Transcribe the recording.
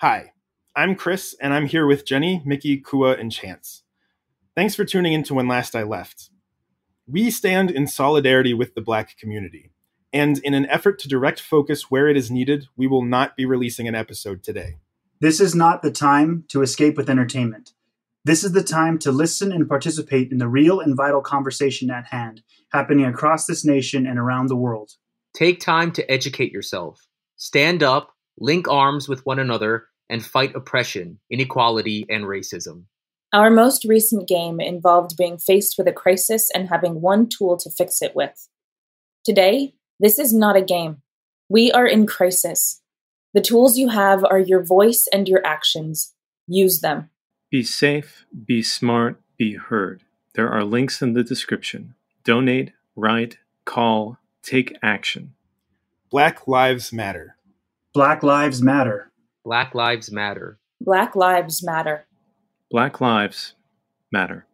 Hi, I'm Chris, and I'm here with Jenny, Mickey, Kua, and Chance. Thanks for tuning in to When Last I Left. We stand in solidarity with the Black community, and in an effort to direct focus where it is needed, we will not be releasing an episode today. This is not the time to escape with entertainment. This is the time to listen and participate in the real and vital conversation at hand, happening across this nation and around the world. Take time to educate yourself. Stand up, link arms with one another, and fight oppression, inequality, and racism. Our most recent game involved being faced with a crisis and having one tool to fix it with. Today, this is not a game. We are in crisis. The tools you have are your voice and your actions. Use them. Be safe, be smart, be heard. There are links in the description. Donate, write, call, take action. Black Lives Matter. Black Lives Matter. Black Lives Matter. Black Lives Matter. Black Lives Matter.